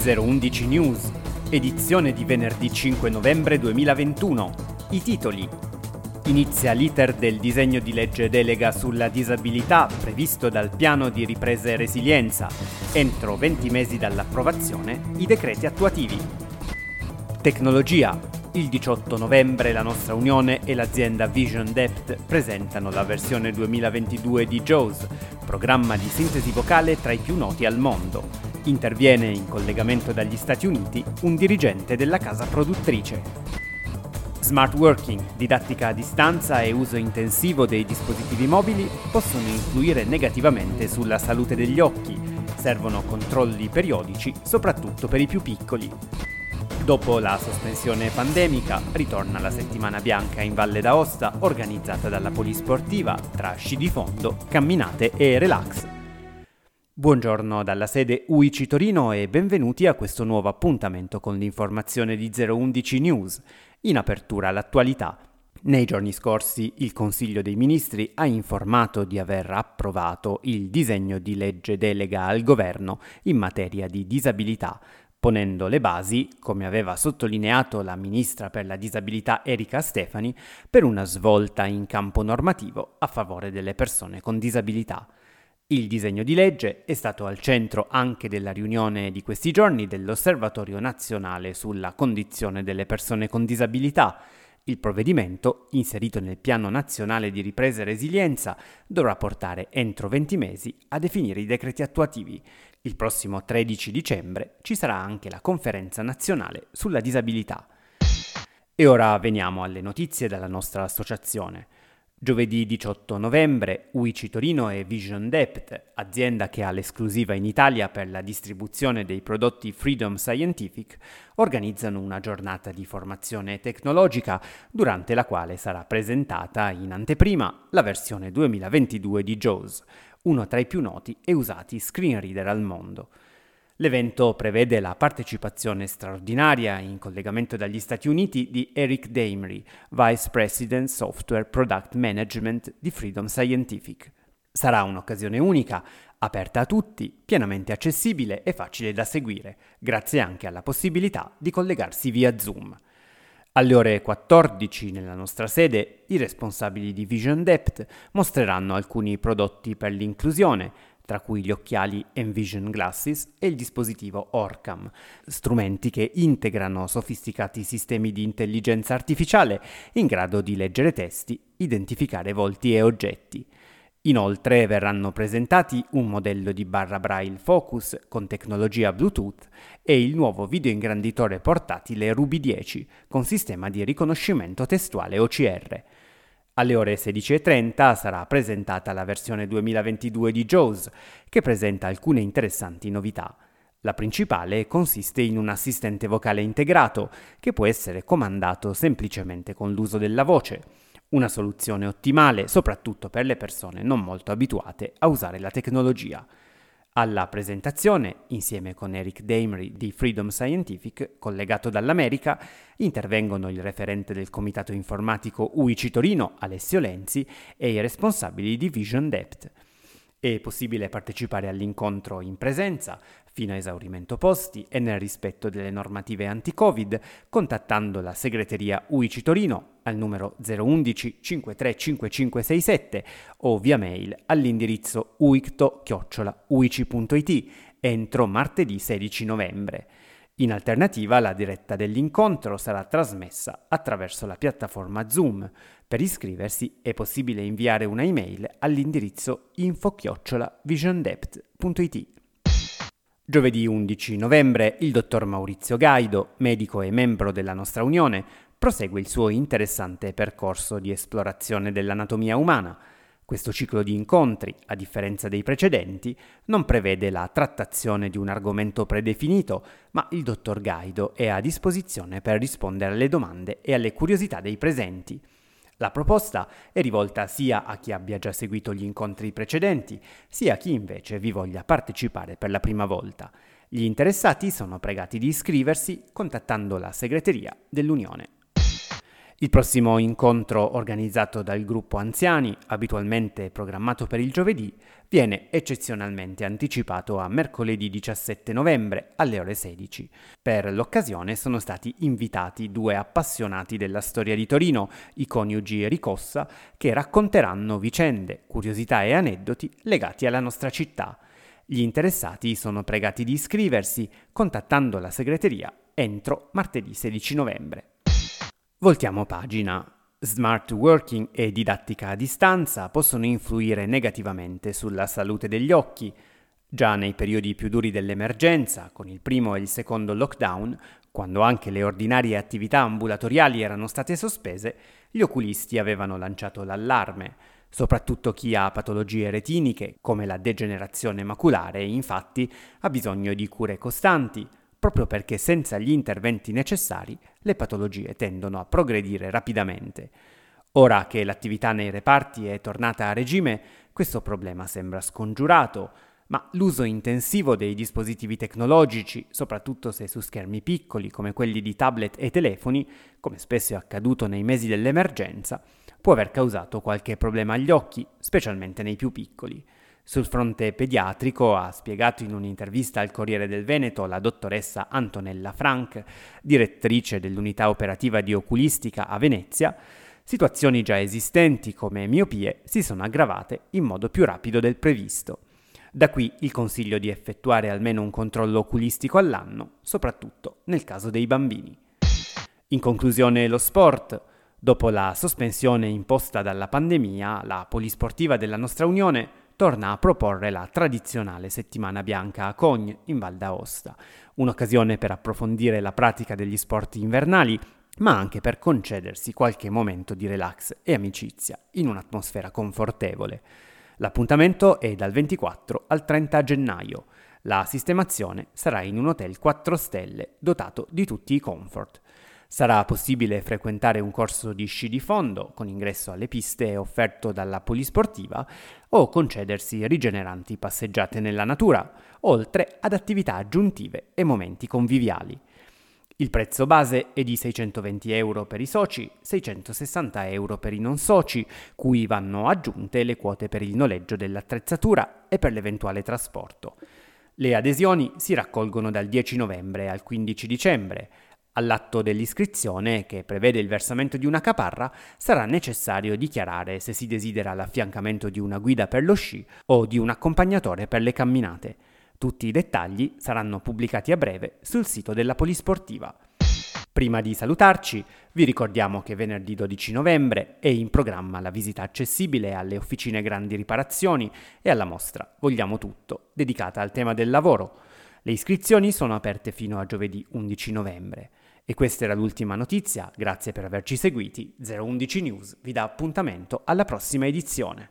011 News, edizione di venerdì 5 novembre 2021. I titoli. Inizia l'iter del disegno di legge delega sulla disabilità previsto dal piano di ripresa e resilienza. Entro 20 mesi dall'approvazione, i decreti attuativi. Tecnologia. Il 18 novembre la nostra unione e l'azienda Vision Depth presentano la versione 2022 di JAWS, programma di sintesi vocale tra i più noti al mondo. Interviene in collegamento dagli Stati Uniti un dirigente della casa produttrice. Smart working, didattica a distanza e uso intensivo dei dispositivi mobili possono influire negativamente sulla salute degli occhi. Servono controlli periodici, soprattutto per i più piccoli. Dopo la sospensione pandemica, ritorna la settimana bianca in Valle d'Aosta organizzata dalla Polisportiva tra sci di fondo, camminate e relax. Buongiorno dalla sede UICI Torino e benvenuti a questo nuovo appuntamento con l'informazione di 011 News, in apertura all'attualità. Nei giorni scorsi il Consiglio dei Ministri ha informato di aver approvato il disegno di legge delega al governo in materia di disabilità, ponendo le basi, come aveva sottolineato la ministra per la disabilità Erika Stefani, per una svolta in campo normativo a favore delle persone con disabilità. Il disegno di legge è stato al centro anche della riunione di questi giorni dell'Osservatorio nazionale sulla condizione delle persone con disabilità. Il provvedimento, inserito nel Piano nazionale di ripresa e resilienza, dovrà portare entro 20 mesi a definire i decreti attuativi. Il prossimo 13 dicembre ci sarà anche la conferenza nazionale sulla disabilità. E ora veniamo alle notizie dalla nostra associazione. Giovedì 18 novembre UICI Torino e Vision Depth, azienda che ha l'esclusiva in Italia per la distribuzione dei prodotti Freedom Scientific, organizzano una giornata di formazione tecnologica durante la quale sarà presentata in anteprima la versione 2022 di JAWS, uno tra i più noti e usati screen reader al mondo. L'evento prevede la partecipazione straordinaria in collegamento dagli Stati Uniti di Eric Damery, Vice President Software Product Management di Freedom Scientific. Sarà un'occasione unica, aperta a tutti, pienamente accessibile e facile da seguire, grazie anche alla possibilità di collegarsi via Zoom. Alle ore 14 nella nostra sede i responsabili di Vision Depth mostreranno alcuni prodotti per l'inclusione, tra cui gli occhiali Envision Glasses e il dispositivo Orcam, strumenti che integrano sofisticati sistemi di intelligenza artificiale in grado di leggere testi, identificare volti e oggetti. Inoltre verranno presentati un modello di barra braille Focus con tecnologia Bluetooth e il nuovo videoingranditore portatile Ruby 10 con sistema di riconoscimento testuale OCR. Alle ore 16.30 sarà presentata la versione 2022 di JAWS, che presenta alcune interessanti novità. La principale consiste in un assistente vocale integrato, che può essere comandato semplicemente con l'uso della voce, una soluzione ottimale soprattutto per le persone non molto abituate a usare la tecnologia. Alla presentazione, insieme con Eric Damery di Freedom Scientific, collegato dall'America, intervengono il referente del comitato informatico UICI Torino, Alessio Lenzi, e i responsabili di Vision Depth. È possibile partecipare all'incontro in presenza, fino a esaurimento posti e nel rispetto delle normative anti-Covid, contattando la segreteria UICI Torino al numero 011 535567 o via mail all'indirizzo uicto-uici.it entro martedì 16 novembre. In alternativa la diretta dell'incontro sarà trasmessa attraverso la piattaforma Zoom. Per iscriversi è possibile inviare una email all'indirizzo info-visiondepth.it. Giovedì 11 novembre il dottor Maurizio Gaido, medico e membro della nostra Unione, prosegue il suo interessante percorso di esplorazione dell'anatomia umana. Questo ciclo di incontri, a differenza dei precedenti, non prevede la trattazione di un argomento predefinito, ma il dottor Gaido è a disposizione per rispondere alle domande e alle curiosità dei presenti. La proposta è rivolta sia a chi abbia già seguito gli incontri precedenti, sia a chi invece vi voglia partecipare per la prima volta. Gli interessati sono pregati di iscriversi contattando la segreteria dell'Unione. Il prossimo incontro organizzato dal gruppo anziani, abitualmente programmato per il giovedì, viene eccezionalmente anticipato a mercoledì 17 novembre alle ore 16. Per l'occasione sono stati invitati due appassionati della storia di Torino, i coniugi Ricossa, che racconteranno vicende, curiosità e aneddoti legati alla nostra città. Gli interessati sono pregati di iscriversi contattando la segreteria entro martedì 16 novembre. Voltiamo pagina. Smart working e didattica a distanza possono influire negativamente sulla salute degli occhi. Già nei periodi più duri dell'emergenza, con il primo e il secondo lockdown, quando anche le ordinarie attività ambulatoriali erano state sospese, gli oculisti avevano lanciato l'allarme. Soprattutto chi ha patologie retiniche, come la degenerazione maculare, infatti, ha bisogno di cure costanti, proprio perché senza gli interventi necessari le patologie tendono a progredire rapidamente. Ora che l'attività nei reparti è tornata a regime, questo problema sembra scongiurato, ma l'uso intensivo dei dispositivi tecnologici, soprattutto se su schermi piccoli come quelli di tablet e telefoni, come spesso è accaduto nei mesi dell'emergenza, può aver causato qualche problema agli occhi, specialmente nei più piccoli. Sul fronte pediatrico ha spiegato in un'intervista al Corriere del Veneto la dottoressa Antonella Frank, direttrice dell'unità operativa di oculistica a Venezia, situazioni già esistenti come miopie si sono aggravate in modo più rapido del previsto. Da qui il consiglio di effettuare almeno un controllo oculistico all'anno, soprattutto nel caso dei bambini. In conclusione lo sport. Dopo la sospensione imposta dalla pandemia, la polisportiva della nostra Unione torna a proporre la tradizionale settimana bianca a Cogne, in Val d'Aosta, un'occasione per approfondire la pratica degli sport invernali, ma anche per concedersi qualche momento di relax e amicizia in un'atmosfera confortevole. L'appuntamento è dal 24 al 30 gennaio. La sistemazione sarà in un hotel 4 stelle dotato di tutti i comfort. Sarà possibile frequentare un corso di sci di fondo con ingresso alle piste offerto dalla polisportiva o concedersi rigeneranti passeggiate nella natura, oltre ad attività aggiuntive e momenti conviviali. Il prezzo base è di 620 euro per i soci, 660 euro per i non soci, cui vanno aggiunte le quote per il noleggio dell'attrezzatura e per l'eventuale trasporto. Le adesioni si raccolgono dal 10 novembre al 15 dicembre. All'atto dell'iscrizione, che prevede il versamento di una caparra, sarà necessario dichiarare se si desidera l'affiancamento di una guida per lo sci o di un accompagnatore per le camminate. Tutti i dettagli saranno pubblicati a breve sul sito della Polisportiva. Prima di salutarci, vi ricordiamo che venerdì 12 novembre è in programma la visita accessibile alle officine Grandi Riparazioni e alla mostra Vogliamo Tutto, dedicata al tema del lavoro. Le iscrizioni sono aperte fino a giovedì 11 novembre. E questa era l'ultima notizia, grazie per averci seguiti. 011 News vi dà appuntamento alla prossima edizione.